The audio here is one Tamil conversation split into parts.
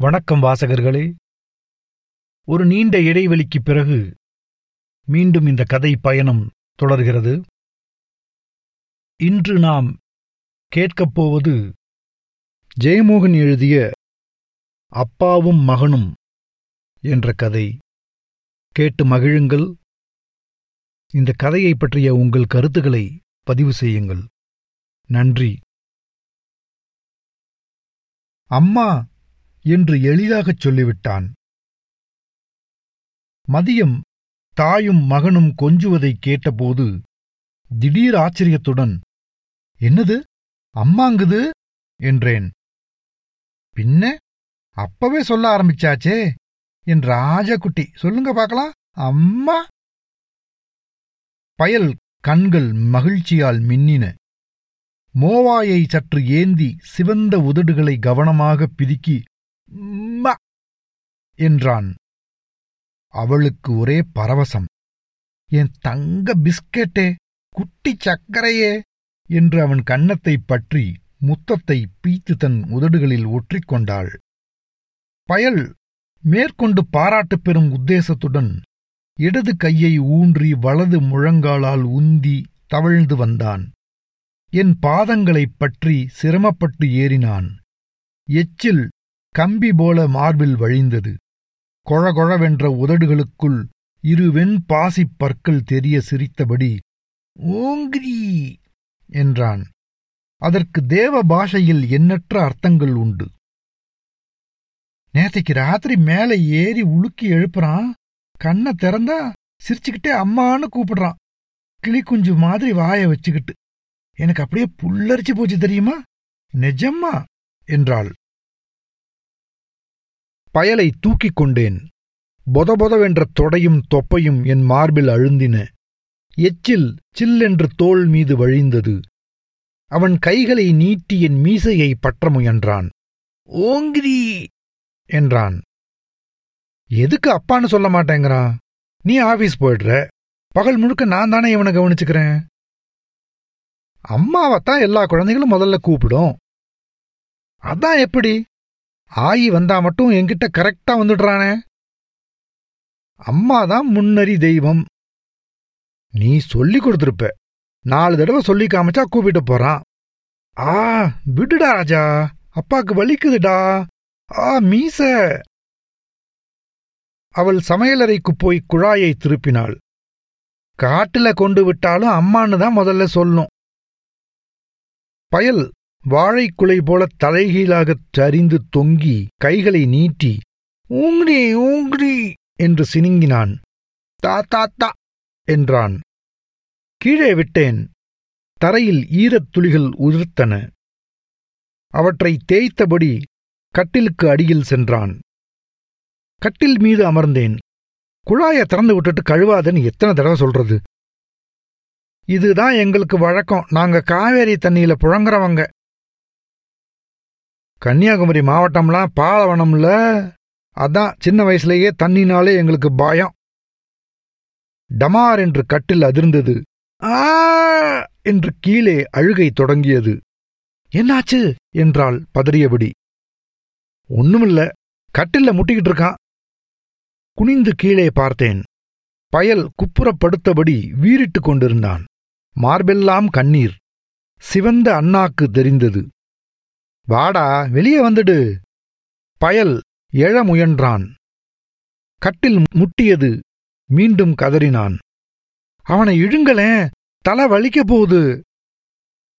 வணக்கம் வாசகர்களே. ஒரு நீண்ட இடைவெளிக்குப் பிறகு மீண்டும் இந்த கதை பயணம் தொடர்கிறது. இன்று நாம் கேட்கப் போவது ஜெயமோகன் எழுதிய அப்பாவும் மகனும் என்ற கதை. கேட்டு மகிழுங்கள். இந்த கதையைப் பற்றிய உங்கள் கருத்துக்களை பதிவு செய்யுங்கள். நன்றி. அம்மா என்று எளிதாகச் சொல்லிவிட்டான். மதியம் தாயும் மகனும் கொஞ்சுவதைக் கேட்டபோது திடீர் ஆச்சரியத்துடன் என்னது? அம்மாங்குது? என்றேன். பின்ன? அப்பவே சொல்ல ஆரம்பிச்சாச்சே? என் ராஜகுட்டி சொல்லுங்க பார்க்கலாம். அம்மா! பயல் கண்கள் மகிழ்ச்சியால் மின்னின. மோவாயை சற்று ஏந்தி சிவந்த உதடுகளை கவனமாக பிதுக்கி ம என்றான். அவளுக்கு ஒரே பரவசம். என் தங்க பிஸ்கெட்டே குட்டி சக்கரையே என்று அவன் கன்னத்தைப் பற்றி முத்தத்தை பீத்து தன் உதடுகளில் ஒற்றிக்கொண்டாள் பயல் மேற்கொண்டு பாராட்டுப் பெறும் உத்தேசத்துடன் இடது கையை ஊன்றி வலது முழங்காலால் உந்தி தவழ்ந்து வந்தான். என் பாதங்களைப் பற்றி சிரமப்பட்டு ஏறினான். எச்சில் கம்பி போல மார்பில் வழிந்தது. கொழகொழவென்ற உதடுகளுக்குள் இரு வெண் பாசிப் பற்கள் தெரிய சிரித்தபடி ஓங்கிரி என்றான். அதற்கு தேவ பாஷையில் எண்ணற்ற அர்த்தங்கள் உண்டு. நேத்தைக்கு ராத்திரி மேலே ஏறி உலுக்கி எழுப்புறான். கண்ணை திறந்தா சிரிச்சுக்கிட்டே அம்மான்னு கூப்பிடுறான். கிளிக்குஞ்சு மாதிரி வாய வச்சுக்கிட்டு. எனக்கு அப்படியே புல்லரிச்சு போச்சு தெரியுமா? நிஜம்மா? என்றாள். பயலை தூக்கிக் கொண்டேன். பொதபொதவென்ற தொடையும் தொப்பையும் என் மார்பில் அழுந்தின. எச்சில் சில்லென்று தோள் மீது வழிந்தது. அவன் கைகளை நீட்டி என் மீசையை பற்ற முயன்றான். ஓங்கிரி! என்றான். எதுக்கு அப்பான்னு சொல்ல மாட்டேங்கிறான்? நீ ஆபீஸ் போயிடுற. பகல் முழுக்க நான் தானே இவனை கவனிச்சுக்கிறேன்? அம்மாவைத்தான் எல்லா குழந்தைகளும் முதல்ல கூப்பிடும். அதான் எப்படி? ஆயி வந்தா மட்டும் என்கிட்ட கரெக்டா வந்துடுறானே. அம்மாதான் முன்னறி தெய்வம். நீ சொல்லி கொடுத்துருப்ப. நாலு தடவை சொல்லி காமிச்சா கூப்பிட்டு போறான். ஆ விடுடா ராஜா. அப்பாக்கு வலிக்குதுடா. ஆ மீச. அவள் சமையலறைக்கு போய் குழாயை திருப்பினாள். காட்டுல கொண்டு விட்டாலும் அம்மான்னு தான் முதல்ல சொல்லும். பயல் வாழைக்குலை போல தலைகீழாகச் சரிந்து தொங்கி கைகளை நீட்டி ஊங்டி ஊங்டி என்று சினுங்கினான். தா தா தா என்றான். கீழே விட்டேன். தரையில் ஈரத் துளிகள் உதிர்த்தன. அவற்றை தேய்த்தபடி கட்டிலுக்கு அடியில் சென்றான். கட்டில் மீது அமர்ந்தேன். குழாயை திறந்து விட்டுட்டு கழுவாதன்னு எத்தனை தடவை சொல்றது? இதுதான் எங்களுக்கு வழக்கம். நாங்க காவேரி தண்ணியில புழங்குறவங்க. கன்னியாகுமரி மாவட்டம்லாம் பாலவனம்ல. அதான் சின்ன வயசுலயே தண்ணினாலே எங்களுக்கு பயம். டமார் என்று கட்டில் அதிர்ந்தது. ஆ என்று கீழே அழுகை தொடங்கியது. என்னாச்சு? என்றாள் பதறியபடி. ஒண்ணுமில்ல கட்டில்ல முட்டிக்கிட்டு இருக்கான். குனிந்து கீழே பார்த்தேன். பயல் குப்புறப்படுத்தபடி வீறிட்டுக் கொண்டிருந்தான். மார்பெல்லாம் கண்ணீர். சிவந்த அண்ணாக்கு தெரிந்தது. வாடா வெளியே வந்துடு. பயல் எழ முயன்றான். கட்டில் முட்டியது. மீண்டும் கதறினான். அவனை இழுங்களேன் தலை வலிக்க போகுது.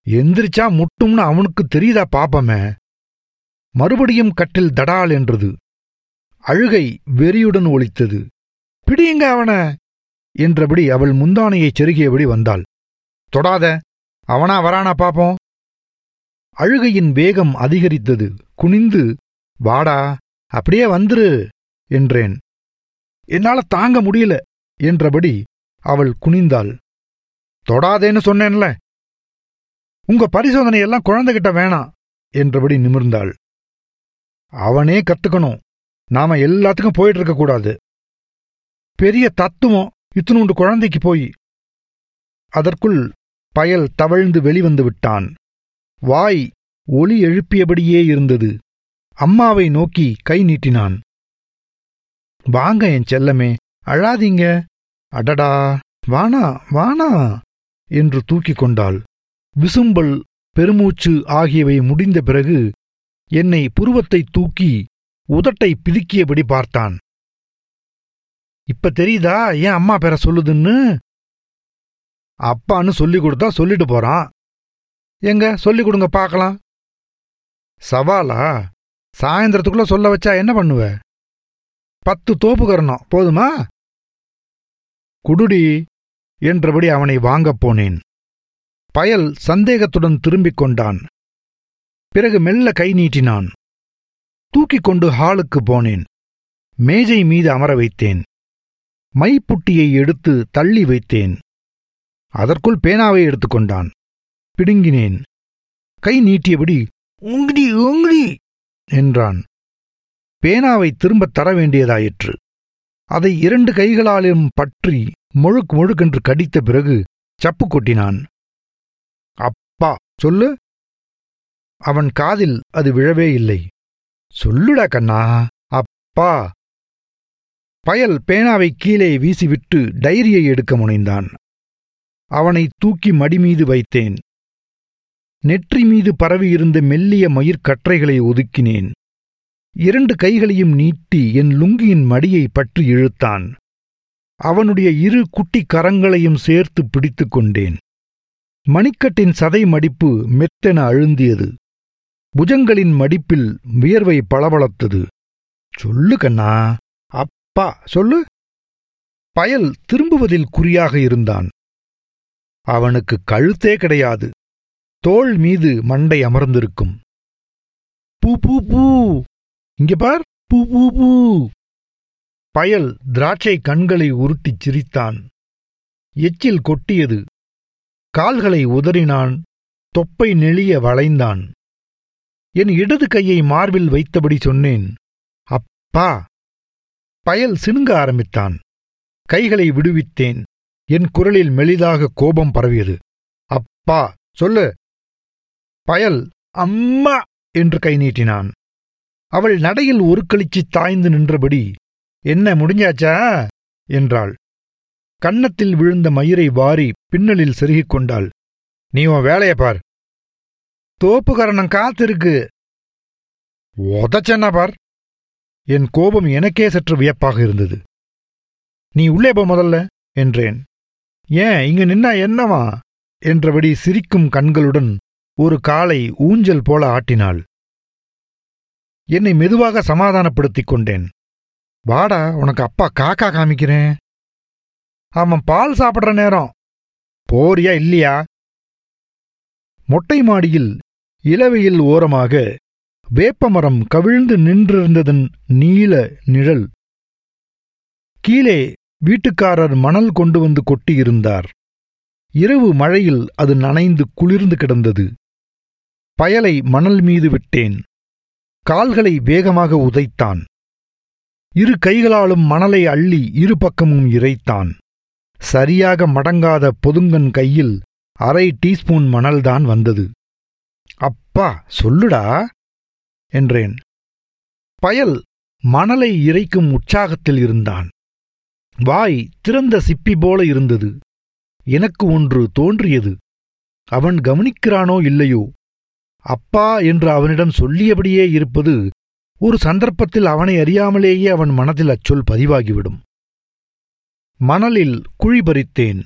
எந்திரிச்சா முட்டும்னு அவனுக்கு தெரியுதா பாப்பமே. மறுபடியும் கட்டில் தடால் என்றது. அழுகை வெறியுடன் ஒலித்தது. பிடியுங்க அவன! என்றபடி அவள் முந்தானையைச் செருகியபடி வந்தாள். தொடாத அவனா வரானா பாப்போம். அழுகையின் வேகம் அதிகரித்தது. குனிந்து வாடா அப்படியே வந்துரு என்றேன். என்னால தாங்க முடியல என்றபடி அவள் குனிந்தாள். தொடாதேன்னு சொன்னேன்ல. உங்க பரிசோதனை எல்லாம் குழந்தைகிட்ட வேணாம் என்றபடி நிமிர்ந்தாள். அவனே கத்துக்கணும். நாம எல்லாத்துக்கும் போயிட்டு இருக்க கூடாது. பெரிய தத்துவம் இத்தினுண்டு குழந்தைக்கு போய். அதற்குள் பயல் தவழ்ந்து வெளிவந்து விட்டான். வாய் ஒலி எழுப்பியபடியே இருந்தது. அம்மாவை நோக்கி கை நீட்டினான். வாங்க என் செல்லமே அழாதீங்க. அடடா வானா வானா என்று தூக்கிக் கொண்டாள். விசும்பல் பெருமூச்சு ஆகியவை முடிந்த பிறகு என்னை புருவத்தை தூக்கி உதட்டை பிதுக்கியபடி பார்த்தான். இப்ப தெரியுதா ஏன் அம்மா பேர சொல்லுதுன்னு? அப்பான்னு சொல்லிக் கொடுத்தா சொல்லிட்டு போறான். எங்க? சொல்லிக் கொடுங்க பார்க்கலாம். சவாலா? சாயந்தரத்துக்குள்ள சொல்ல வச்சா என்ன பண்ணுவ? பத்து தோப்புக்கரணம் போதுமா? குடுடி என்றபடி அவனை வாங்கப் போனேன். பயல் சந்தேகத்துடன் திரும்பிக் கொண்டான். பிறகு மெல்ல கை நீட்டினான். தூக்கிக் கொண்டு ஹாலுக்கு போனேன். மேஜை மீது அமர வைத்தேன். மைப்புட்டியை எடுத்து தள்ளி வைத்தேன். அதற்குள் பேனாவை எடுத்துக்கொண்டான் பிடுங்கினேன். கை நீட்டியபடி உங்கிடி உங்கிடி என்றான். பேனாவை திரும்பத் தர வேண்டியதாயிற்று. அதை இரண்டு கைகளாலும் பற்றி முழுக் முழுக்கென்று கடித்த பிறகு சப்பு கொட்டினான். அப்பா சொல்லு. அவன் காதில் அது விழவே இல்லை. சொல்லுடா கண்ணா அப்பா. பயல் பேனாவை கீழே வீசிவிட்டு டைரியை எடுக்க முனைந்தான். அவனை தூக்கி மடி மீது வைத்தேன். நெற்றி மீது பரவியிருந்த மெல்லிய மயிர்கற்றைகளை ஒதுக்கினேன். இரண்டு கைகளையும் நீட்டி என் லுங்கியின் மடியை பற்றி இழுத்தான். அவனுடைய இரு குட்டிக் கரங்களையும் சேர்த்து பிடித்துக் கொண்டேன். மணிக்கட்டின் சதை மடிப்பு மெத்தென அழுந்தியது. புஜங்களின் மடிப்பில் வியர்வை பளபளத்தது. சொல்லு கண்ணா. அப்பா சொல்லு. பயல் திரும்புவதில் குறியாக இருந்தான். அவனுக்கு கழுத்தே கிடையாது. தோள் மீது மண்டை அமர்ந்திருக்கும். பூ பூ பூ. இங்க பார். பூ பூ பூ. பயல் திராட்சை கண்களை உருட்டிச் சிரித்தான். எச்சில் கொட்டியது. கால்களை உதறினான். தொப்பை நெளிய வளைந்தான். என் இடது கையை மார்பில் வைத்தபடி சொன்னேன். அப்பா. பயல் சினுங்க ஆரம்பித்தான். கைகளை விடுவித்தேன். என் குரலில் மெலிதாக கோபம் பரவியது. அப்பா சொல்லு. பயல் அம்மா! என்று கை நீட்டினான். அவள் நடையில் ஒரு கழிச்சு தாய்ந்து நின்றபடி என்ன முடிஞ்சாச்சா? என்றாள். கன்னத்தில் விழுந்த மயிரை வாரி பின்னலில் செருகிக் கொண்டாள். நீ உன் வேலைய பார். தோப்புக்கரணம் காத்திருக்கு உதச்சென்ன பார். என் கோபம் எனக்கே சற்று வியப்பாக இருந்தது. நீ உள்ளே போ முதல்ல என்றேன். ஏன் இங்க நின்னா என்னவா? என்றபடி சிரிக்கும் கண்களுடன் ஒரு காலை ஊஞ்சல் போல ஆட்டினாள். என்னை மெதுவாக சமாதானப்படுத்திக் கொண்டேன். வாடா உனக்கு அப்பா காக்கா காமிக்கிறேன். அவன் பால் சாப்பிடுற நேரம். போறியா இல்லையா? மொட்டை மாடியில் இளவையில் ஓரமாக வேப்பமரம் கவிழ்ந்து நின்றிருந்ததன் நீல நிழல். கீழே வீட்டுக்காரர் மணல் கொண்டு வந்து கொட்டியிருந்தார். இரவு மழையில் அது நனைந்து குளிர்ந்து கிடந்தது. பயலை மணல் மீது விட்டேன். கால்களை வேகமாக உதைத்தான். இரு கைகளாலும் மணலை அள்ளி இரு பக்கமும் இறைத்தான். சரியாக மடங்காத பொதுங்கன் கையில் அரை டீஸ்பூன் மணல்தான் வந்தது. அப்பா சொல்லுடா என்றேன். பயல் மணலை இறைக்கும் உற்சாகத்தில் இருந்தான். வாய் திறந்த சிப்பி போல இருந்தது. எனக்கு ஒன்று தோன்றியது. அவன் கவனிக்கிறானோ இல்லையோ? அப்பா என்று அவனிடம் சொல்லியபடியே இருப்பது ஒரு சந்தர்ப்பத்தில் அவனை அறியாமலேயே அவன் மனதில் அச்சொல் பதிவாகிவிடும். மணலில் குழி பறித்தேன்.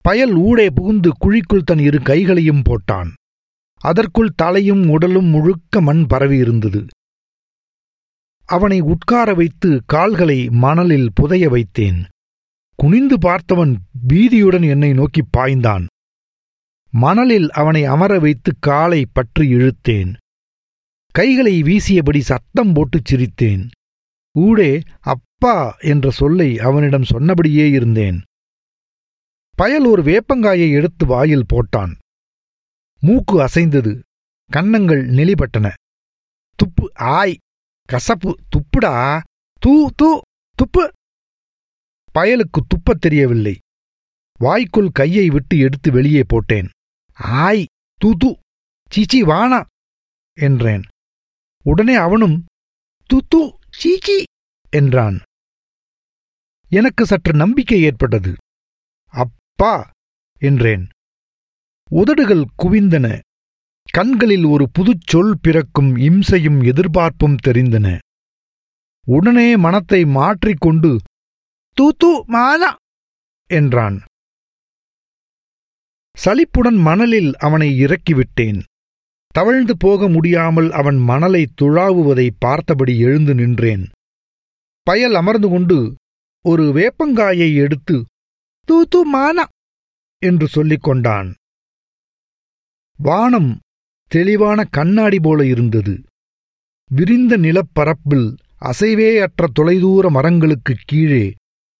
பயல் ஊடே புகுந்து குழிக்குள் தன் இரு கைகளையும் போட்டான். அதற்குள் தலையும் உடலும் முழுக்க மண் பரவியிருந்தது அவனை உட்கார வைத்து கால்களை மணலில் புதைய வைத்தேன். குனிந்து பார்த்தவன் பீதியுடன் என்னை நோக்கிப் பாய்ந்தான். மணலில் அவனை அமர வைத்து காலை பற்றி இழுத்தேன். கைகளை வீசியபடி சத்தம் போட்டுச் சிரித்தேன். ஊடே அப்பா என்ற சொல்லை அவனிடம் சொன்னபடியே இருந்தேன். பயல் ஒரு வேப்பங்காயை எடுத்து வாயில் போட்டான். மூக்கு அசைந்தது. கன்னங்கள் நெளிபட்டன. துப்பு ஆய்! கசப்பு! துப்புடா! தூ தூ! துப்பு! பயலுக்கு துப்பத் தெரியவில்லை. வாய்க்குள் கையை விட்டு எடுத்து வெளியே போட்டேன். ஆய் துது சீச்சி வானா என்றேன். உடனே அவனும் துத்து சீச்சி என்றான். எனக்கு சற்று நம்பிக்கை ஏற்பட்டது. அப்பா என்றேன். உதடுகள் குவிந்தன. கண்களில் ஒரு புதுச் சொல் பிறக்கும் இம்சையும் எதிர்பார்ப்பும் தெரிந்தன. உடனே மனத்தை மாற்றிக்கொண்டு தூத்து மாலா என்றான். சலிப்புடன் மணலில் அவனை இறக்கிவிட்டேன். தவழ்ந்து போக முடியாமல் அவன் மணலை துழாவுவதை பார்த்தபடி எழுந்து நின்றேன். பயல் அமர்ந்து கொண்டு ஒரு வேப்பங்காயை எடுத்து தூத்து மானா என்று சொல்லிக் கொண்டான். வானம் தெளிவான கண்ணாடி போல இருந்தது. விரிந்த நிலப்பரப்பில் அசைவேயற்ற தொலைதூர மரங்களுக்குக் கீழே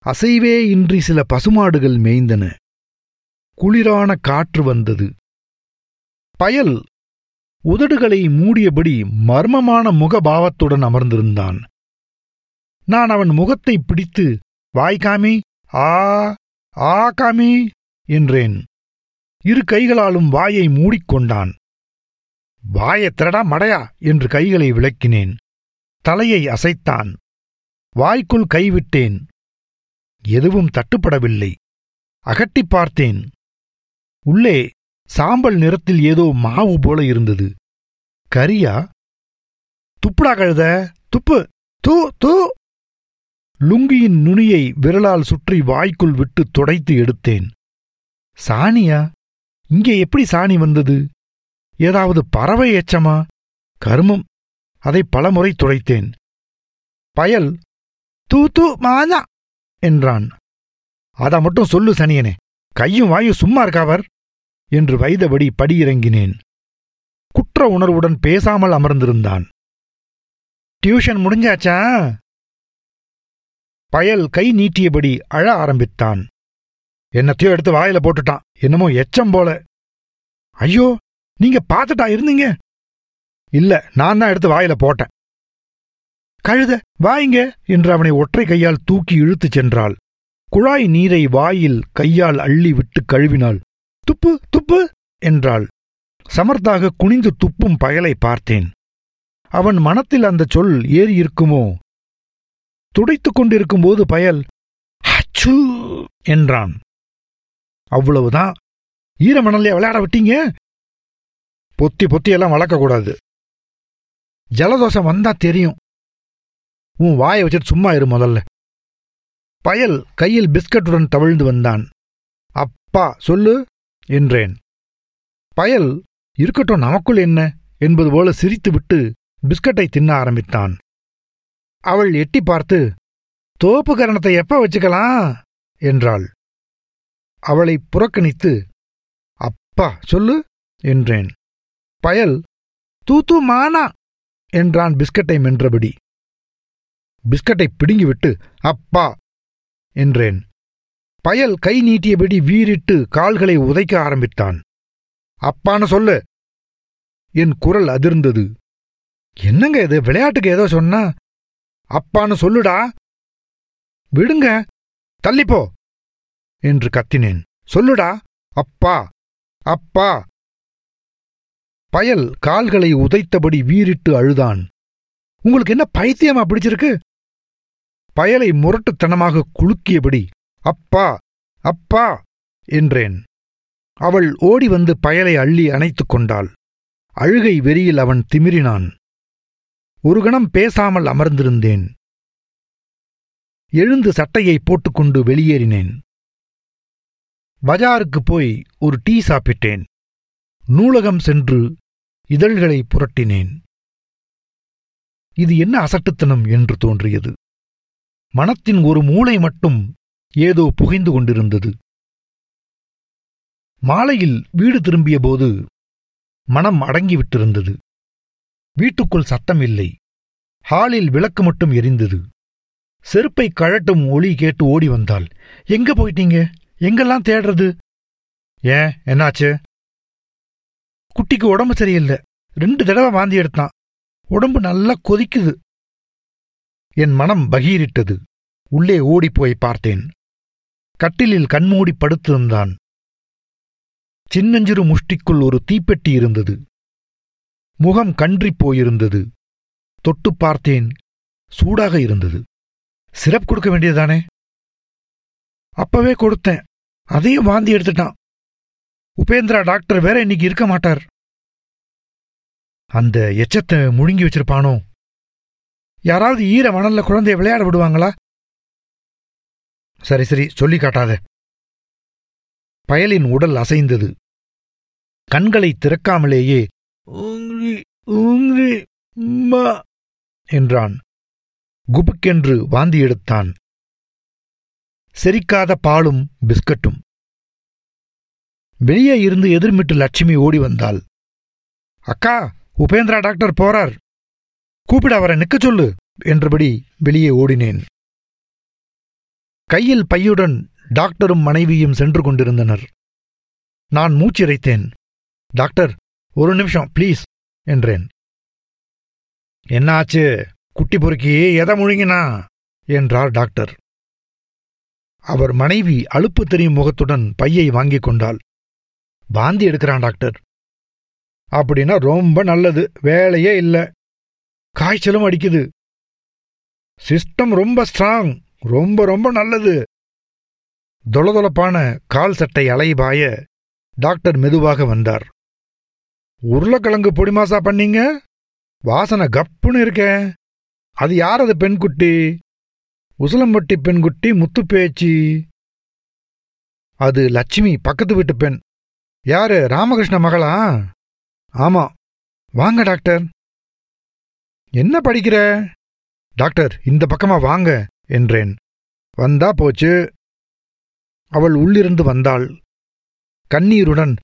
அசைவே இன்றி சில பசுமாடுகள் மேய்ந்தன. குளிரான காற்று வந்தது. பயல் உதடுகளை மூடியபடி மர்மமான முகபாவத்துடன் அமர்ந்திருந்தான். நான் அவன் முகத்தை பிடித்து வாய்காமி ஆ ஆ காமி என்றேன். இரு கைகளாலும் வாயை மூடிக்கொண்டான். வாயை திரடா மடையா என்று கைகளை விளக்கினேன். தலையை அசைத்தான். வாய்க்குள் கைவிட்டேன் எதுவும் தட்டுப்படவில்லை. அகட்டிப் பார்த்தேன். உள்ளே சாம்பல் நிறத்தில் ஏதோ மாவு போல இருந்தது. கரியா துப்புடா கழுத துப்பு தூ தூ. லுங்கியின் நுனியை விரலால் சுற்றி வாய்க்குள் விட்டு துடைத்து எடுத்தேன். சாணியா இங்கே எப்படி சாணி வந்தது? ஏதாவது பறவை எச்சமா கருமம் அதை பலமுறை துடைத்தேன். பயல் தூ தூ மாதா என்றான். அத மட்டும் சொல்லு சனியனே கையும் வாயும் சும்மா இருக்காவர் என்று வைதபடி படியிறங்கினேன். குற்ற உணர்வுடன் பேசாமல் அமர்ந்திருந்தான். டியூஷன் முடிஞ்சாச்சா? பயல் கை நீட்டியபடி அழ ஆரம்பித்தான். என்னத்தையோ எடுத்து வாயில போட்டுட்டான். என்னமோ எச்சம் போல. ஐயோ நீங்க பார்த்துட்டா இருந்தீங்க? இல்ல நான் தான் எடுத்து வாயில போட்டேன். கழுத வாயிங்க என்று அவனை ஒற்றை கையால் தூக்கி இழுத்துச் சென்றாள். குழாய் நீரை வாயில் கையால் அள்ளி விட்டு கழுவினாள். துப்பு துப்பு என்றாள். சமர்த்தாக குனிந்து துப்பும் பயலை பார்த்தேன். அவன் மனத்தில் அந்த சொல் ஏறியிருக்குமோ துடைத்துக் கொண்டிருக்கும்போது பயல் ஹச்சு என்றான். அவ்வளவுதான் ஈரமணல்லையா விளையாட விட்டீங்க? பொத்தி பொத்தியெல்லாம் வளர்க்கக்கூடாது. ஜலதோஷம் வந்தா தெரியும். உன் வாயை வச்சுட்டு சும்மா இரு முதல்ல. பயல் கையில் பிஸ்கட்டுடன் தவிழ்ந்து வந்தான். அப்பா சொல்லு. என்றேன். பயல் இருக்கட்டும் நமக்குள் என்ன? என்பது போல சிரித்துவிட்டு பிஸ்கட்டை தின்ன ஆரம்பித்தான். அவள் எட்டி பார்த்து தோப்பு கரணத்தை எப்ப வச்சுக்கலாம்? என்றாள். அவளை புறக்கணித்து அப்பா சொல்லு என்றேன். பயல் தூத்து மானா என்றான் பிஸ்கட்டை மென்றபடி. பிஸ்கட்டை பிடுங்கிவிட்டு அப்பா என்றேன். பயல் கை நீட்டியபடி வீறிட்டு கால்களை உதைக்க ஆரம்பித்தான். அப்பான்னு சொல்லு. என் குரல் அதிர்ந்தது. என்னங்க இது? விளையாட்டுக்கு ஏதோ சொன்னா? அப்பான்னு சொல்லுடா. விடுங்க. தள்ளிப்போ. என்று கத்தினேன். சொல்லுடா. அப்பா. அப்பா. பயல் கால்களை உதைத்தபடி வீறிட்டு அழுதான். உங்களுக்கு என்ன பைத்தியமா பிடிச்சிருக்கு? பயலை முரட்டுத்தனமாக குலுக்கியபடி அப்பா அப்பா என்றேன். அவள் ஓடி வந்து பயலை அள்ளி அணைத்துக் கொண்டாள். அழுகை வெறியில் அவன் திமிரினான். ஒரு கணம் பேசாமல் அமர்ந்திருந்தேன். எழுந்து சட்டையை போட்டுக்கொண்டு வெளியேறினேன். பஜாருக்கு போய் ஒரு டீ சாப்பிட்டேன். நூலகம் சென்று இதழ்களை புரட்டினேன். இது என்ன அசட்டுத்தனம் என்று தோன்றியது. மனத்தின் ஒரு மூளை மட்டும் ஏதோ புகைந்து கொண்டிருந்தது. மாலையில் வீடு திரும்பியபோது மனம் அடங்கிவிட்டிருந்தது. வீட்டுக்குள் சத்தம் இல்லை ஹாலில் விளக்கு மட்டும் எரிந்தது. செருப்பை கழட்டும் ஒளி கேட்டு ஓடி வந்தாள். எங்க போயிட்டீங்க? எங்கெல்லாம் தேடுறது? ஏன்? என்னாச்சு? குட்டிக்கு உடம்பு சரியில்லை. ரெண்டு தடவை வாந்தி எடுத்தான். உடம்பு நல்லா கொதிக்குது. என் மனம் பகீரிட்டது. உள்ளே ஓடிப்போய் பார்த்தேன். கட்டிலில் கண்மூடி படுத்திருந்தான். சின்னஞ்சிறு முஷ்டிக்குள் ஒரு தீப்பெட்டி இருந்தது. முகம் கன்றிப் போயிருந்தது. தொட்டு பார்த்தேன் சூடாக இருந்தது. சிரப் கொடுக்க வேண்டியதுதானே? அப்பவே கொடுத்தேன். அதையும் வாந்தி எடுத்துட்டான். உபேந்திரா டாக்டர் வேற இன்னைக்கு இருக்க மாட்டார். அந்த எச்சத்தை முழுங்கி வச்சிருப்பானோ? யாராவது ஈர மணல்ல குழந்தைய விளையாட விடுவாங்களா? சரி சரி சொல்லி காட்டாத. பயலின் உடல் அசைந்தது. கண்களை திறக்காமலேயே "ஊங்ரி, ஊங்ரி, உம்மா" என்றான். குபுக்கென்று வாந்தி எடுத்தான். செரிக்காத பாலும் பிஸ்கட்டும். வெளியே இருந்து எதிர்மிட்டு லட்சுமி ஓடி வந்தாள். அக்கா உபேந்திரா டாக்டர் போறார். கூப்பிட அவரை நிற்க சொல்லு என்றபடி வெளியே ஓடினேன். கையில் பையுடன் டாக்டரும் மனைவியும் சென்று கொண்டிருந்தனர். நான் மூச்சிரைத்தேன். டாக்டர் ஒரு நிமிஷம் ப்ளீஸ் என்றேன். என்னாச்சு? குட்டி பொறுக்கி எதை முழுங்கினா? என்றார் டாக்டர். அவர் மனைவி அலுப்பு தெரியும் முகத்துடன் பையை வாங்கிக் கொண்டாள். வாந்தி எடுக்கிறான் டாக்டர். அப்படின்னா ரொம்ப நல்லது வேலையே இல்லை. காய்ச்சலும் அடிக்குது. சிஸ்டம் ரொம்ப ஸ்ட்ராங். ரொம்ப ரொம்ப நல்லது. தொளதொளப்பான கால் சட்டை அலைபாய டாக்டர் மெதுவாக வந்தார். உருளைக்கிழங்கு பொடிமாசா பண்ணீங்க? வாசனை கப்புன்னு இருக்கே. அது யார் அது பெண்குட்டி உசிலம்பட்டி பெண்குட்டி முத்து பேச்சி. அது லட்சுமி பக்கத்து வீட்டு பெண். யாரு? ராமகிருஷ்ண மகளா? ஆமா. வாங்க டாக்டர். என்ன படிக்கிற? டாக்டர் இந்த பக்கமா வாங்க. என்றேன். வந்தா போச்சு. அவள் உள்ளிருந்து வந்தாள். கண்ணீருடன்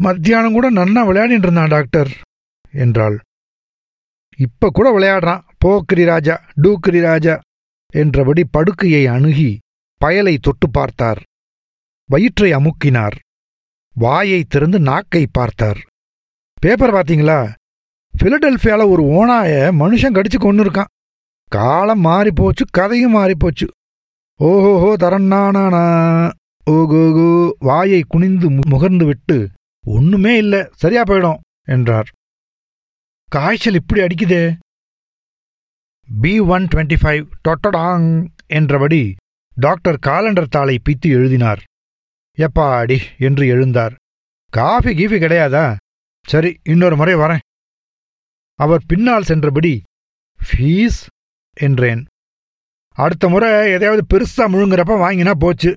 மத்தியானம் கூட நன்னா விளையாடிட்டு இருந்தான் டாக்டர் என்றாள். இப்ப கூட விளையாடுறான். போக்கிரி ராஜா டூக்கிரி ராஜா என்றபடி படுக்கையை அணுகி பயலை தொட்டு பார்த்தார். வயிற்றை அமுக்கினார். வாயை திறந்து நாக்கை பார்த்தார். பேப்பர் பார்த்தீங்களா? பிலடெல்ஃபியால ஒரு ஓனாய மனுஷன் கடிச்சு கொண்டு இருக்கான் காலம் மாறி போச்சு கதையும் மாறி போச்சு ஓஹோஹோ தரண்ணானா ஓகோகோ வாயை குனிந்து முகர்ந்து விட்டு ஒண்ணுமே இல்ல சரியா போயிடும் என்றார். காய்ச்சல் இப்படி அடிக்குதே. பி ஒன் டுவெண்ட்டி ஃபைவ் டொட்டடாங் என்றபடி டாக்டர் காலண்டர் தாளை பித்து எழுதினார். எப்பா அடி என்று எழுந்தார். காஃபி கீஃபி கிடையாதா? சரி இன்னொரு முறை வரேன். அவர் பின்னால் சென்றபடி ஃபீஸ் என்றேன். அடுத்த முறை எதையாவது பெருசா முழுங்குறப்ப வாங்கினா போச்சு.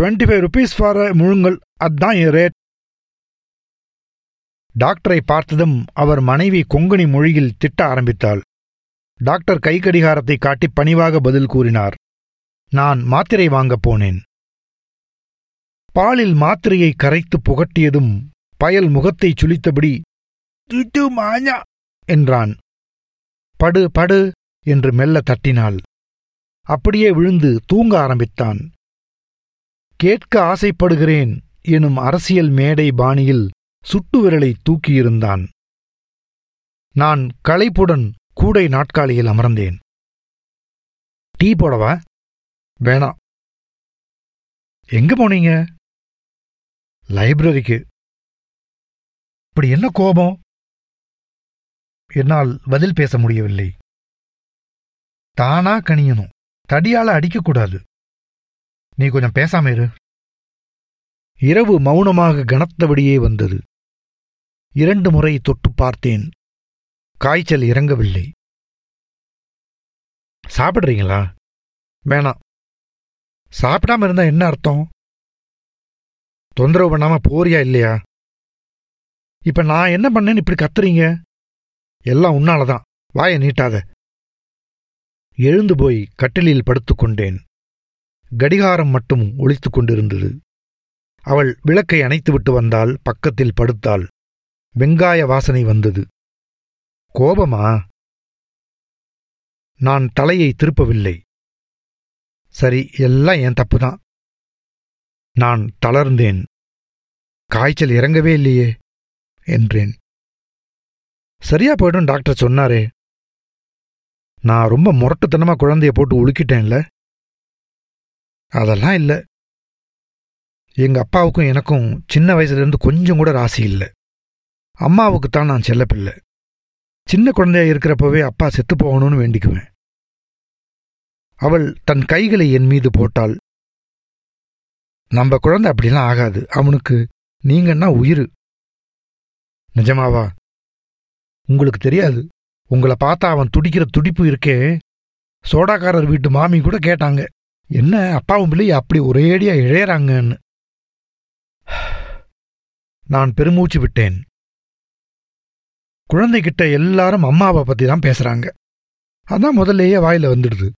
டுவெண்ட்டி ஃபைவ் ருபீஸ் ஃபார் முழுங்கல் அதான் என் ரேட் டாக்டரை பார்த்ததும் அவர் மனைவி கொங்கணி மொழியில் திட்ட ஆரம்பித்தாள். டாக்டர் கை கடிகாரத்தை காட்டி பணிவாக பதில் கூறினார். நான் மாத்திரை வாங்கப் போனேன். பாலில் மாத்திரையை கரைத்து புகட்டியதும் பயல் முகத்தைச் சுளித்தபடி "துட்டு என்றான். படு படு என்று மெல்ல தட்டினாள். அப்படியே விழுந்து தூங்க ஆரம்பித்தான். கேட்க ஆசைப்படுகிறேன் எனும் அரசியல் மேடை பாணியில் சுட்டு விரலை தூக்கியிருந்தான். நான் களைப்புடன் கூடை நாட்காலியில் அமர்ந்தேன். டீ போடவா? வேணாம். எங்க போனீங்க? லைப்ரரிக்கு. இப்படி என்ன கோபம்? என்னால் பதில் பேச முடியவில்லை. தானா கனியணும். தடியால அடிக்கக்கூடாது நீ கொஞ்சம் பேசாம இரு. இரவு மௌனமாக கனத்தபடியே வந்தது. இரண்டு முறை தொட்டு பார்த்தேன். காய்ச்சல் இறங்கவில்லை. சாப்பிடுறீங்களா? வேணாம். சாப்பிடாம இருந்தா என்ன அர்த்தம்? தொந்தரவு பண்ணாம போறியா இல்லையா? இப்ப நான் என்ன பண்ணேன்னு இப்படி கத்துறீங்க? எல்லாம் உன்னாலதான். வாயை நீட்டாத. எழுந்து போய் கட்டிலில் படுத்துக்கொண்டேன் கடிகாரம் மட்டும் ஒழித்து கொண்டிருந்தது. அவள் விளக்கை அணைத்துவிட்டு வந்தால் பக்கத்தில் படுத்தாள். வெங்காய வாசனை வந்தது. கோபமா? நான் தலையை திருப்பவில்லை. சரி எல்லாம் என் தப்புதான். நான் தளர்ந்தேன். காய்ச்சல் இறங்கவே இல்லையே? என்றேன். சரியா போயிடும் டாக்டர் சொன்னாரே. நான் ரொம்ப முரட்டுத்தனமா குழந்தைய போட்டு உலுக்கிட்டேன்ல? அதெல்லாம் இல்லை. எங்க அப்பாவுக்கும் எனக்கும் சின்ன வயசுல இருந்து கொஞ்சம் கூட ராசி இல்லை. அம்மாவுக்கு தான் நான் செல்லப்பில்லை சின்ன குழந்தையா இருக்கிறப்பவே அப்பா செத்து போகணும்னு வேண்டிக்குவேன். அவள் தன் கைகளை என் மீது போட்டாள். நம்ம குழந்தை அப்படிலாம் ஆகாது. அவனுக்கு நீங்கன்னா உயிர். நிஜமாவா? உங்களுக்கு தெரியாது. உங்களை பார்த்தா அவன் துடிக்கிற துடிப்பு இருக்கே. சோடாக்காரர் வீட்டு மாமி கூட கேட்டாங்க. என்ன அப்பாவும் பிள்ளை அப்படி ஒரேடியா இழையறாங்கன்னு. நான் பெருமூச்சு விட்டேன். குழந்தைகிட்ட எல்லாரும் அம்மாவை பத்தி தான் பேசுறாங்க. அதான் முதல்லயே வாயில வந்துடுது.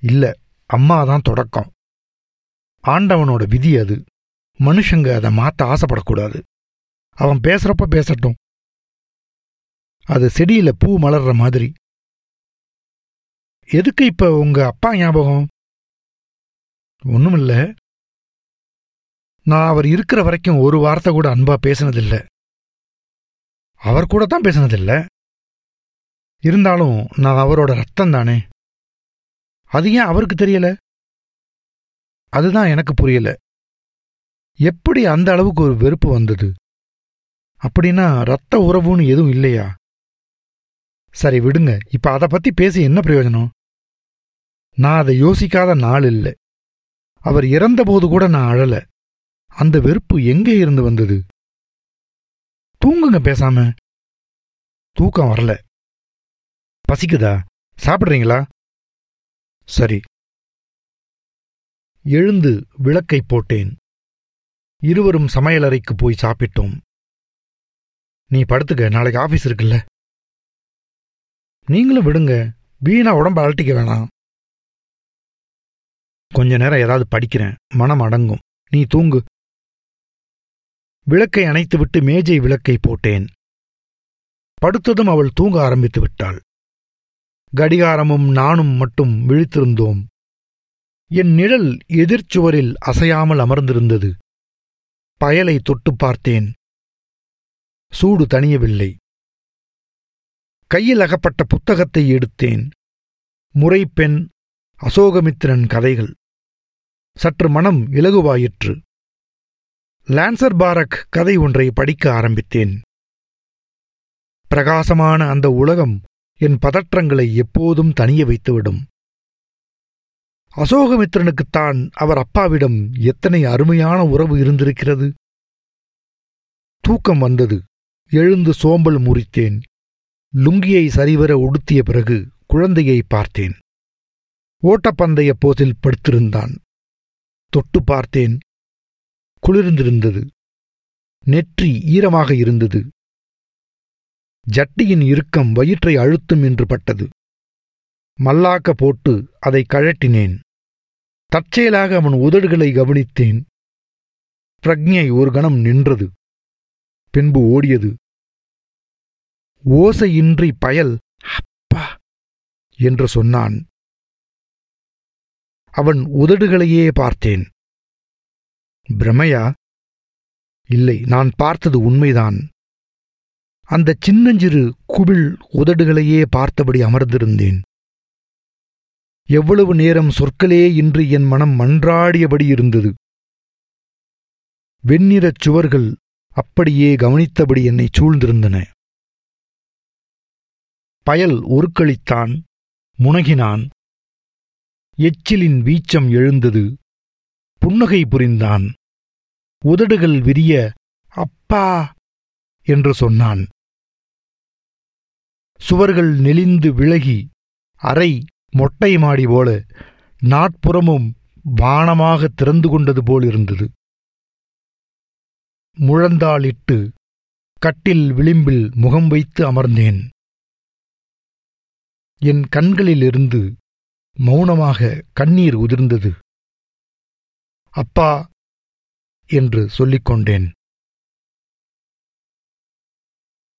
இல்ல அம்மா தான் தொடக்கம். ஆண்டவனோட விதி அது. மனுஷங்க அதை மாத்த ஆசைப்படக்கூடாது. அவன் பேசுறப்ப பேசட்டும். அது செடியில பூ மலர்ற மாதிரி. எதுக்கு இப்ப உங்க அப்பா ஞாபகம்? ஒண்ணுமில்ல. நான் அவர் இருக்கிற வரைக்கும் ஒரு வார்த்தை கூட அன்பா பேசினதில்ல. அவர் கூட தான் பேசினதில்ல. இருந்தாலும் நான் அவரோட ரத்தம் தானே. அது ஏன் அவருக்கு தெரியல? அதுதான் எனக்கு புரியல. எப்படி அந்த அளவுக்கு ஒரு வெறுப்பு வந்தது? அப்படின்னா ரத்த உறவுன்னு எதுவும் இல்லையா? சரி விடுங்க. இப்ப அதை பத்தி பேசி என்ன பிரயோஜனம்? நான் அதை யோசிக்காத நாள் இல்லை. அவர் இறந்தபோது கூட நான் அழல. அந்த வெறுப்பு எங்கே இருந்து வந்தது? தூங்குங்க பேசாம. தூக்கம் வரல. பசிக்குதா? சாப்பிடுறீங்களா? சரி. எழுந்து விளக்கை போட்டேன். இருவரும் சமையலறைக்கு போய் சாப்பிட்டோம். நீ படுத்துக்க நாளைக்கு ஆபீஸ் இருக்குல்ல? நீங்களும் விடுங்க. வீணா உடம்ப அழட்டிக்க வேணாம். கொஞ்ச நேரம் ஏதாவது படிக்கிறேன். மனம் அடங்கும். நீ தூங்கு. விளக்கை அணைத்துவிட்டு மேஜை விளக்கை போட்டேன். படுத்ததும் அவள் தூங்க ஆரம்பித்து விட்டாள். கடிகாரமும் நானும் மட்டும் விழித்திருந்தோம். என் நிழல் எதிர்ச்சுவரில் அசையாமல் அமர்ந்திருந்தது. பயலை தொட்டு பார்த்தேன். சூடு தணியவில்லை. கையில் அகப்பட்ட புத்தகத்தை எடுத்தேன். முறைப்பெண் அசோகமித்திரன் கதைகள். சற்று மனம் இலகுவாயிற்று. லான்சர் பாரக் கதை ஒன்றை படிக்க ஆரம்பித்தேன். பிரகாசமான அந்த உலகம் என் பதற்றங்களை எப்போதும் தனிய வைத்துவிடும். அசோகமித்திரனுக்குத்தான் அவர் அப்பாவிடம் எத்தனை அருமையான உறவு இருந்திருக்கிறது? தூக்கம் வந்தது. எழுந்து சோம்பல் முறித்தேன். லுங்கியை சரிவர உடுத்திய பிறகு குழந்தையை பார்த்தேன். ஓட்டப்பந்தய போஸில் படுத்திருந்தான். தொட்டு பார்த்தேன். குளிர்ந்திருந்தது. நெற்றி ஈரமாக இருந்தது. ஜட்டியின் இறுக்கம் வயிற்றை அழுத்தும் என்று பட்டது. மல்லாக்க போட்டு அதை கழட்டினேன். தற்செயலாக அவன் உதடுகளை கவனித்தேன். பிரக்ஞை ஒரு கணம் நின்றது. பின்பு ஓடியது. ஓசையின்றி பயல் அப்பா! என்று சொன்னான். அவன் உதடுகளையே பார்த்தேன். பிரமையா இல்லை நான் பார்த்தது உண்மைதான். அந்த சின்னஞ்சிறு குபிள் உதடுகளையே பார்த்தபடி அமர்ந்திருந்தேன். எவ்வளவு நேரம் சொற்களே இன்றி என் மனம் மன்றாடியபடி இருந்தது. வெண்ணிறச் சுவர்கள் அப்படியே கவனித்தபடி என்னை சூழ்ந்திருந்தன. பயல் உருக்களித்தான் முனகினான். எச்சிலின் வீச்சம் எழுந்தது புன்னகை புரிந்தான். உதடுகள் விரிய அப்பா! என்று சொன்னான். சுவர்கள் நெளிந்து விலகி அறை மொட்டை மாடி போல நாட்புறமும் வானமாக திறந்து கொண்டது போல் இருந்தது. முழந்தாளிட்டு கட்டில் விளிம்பில் முகம் வைத்து அமர்ந்தேன். என் கண்களிலிருந்து மௌனமாக கண்ணீர் உதிர்ந்தது. அப்பா என்று சொல்லிக் கொண்டேன்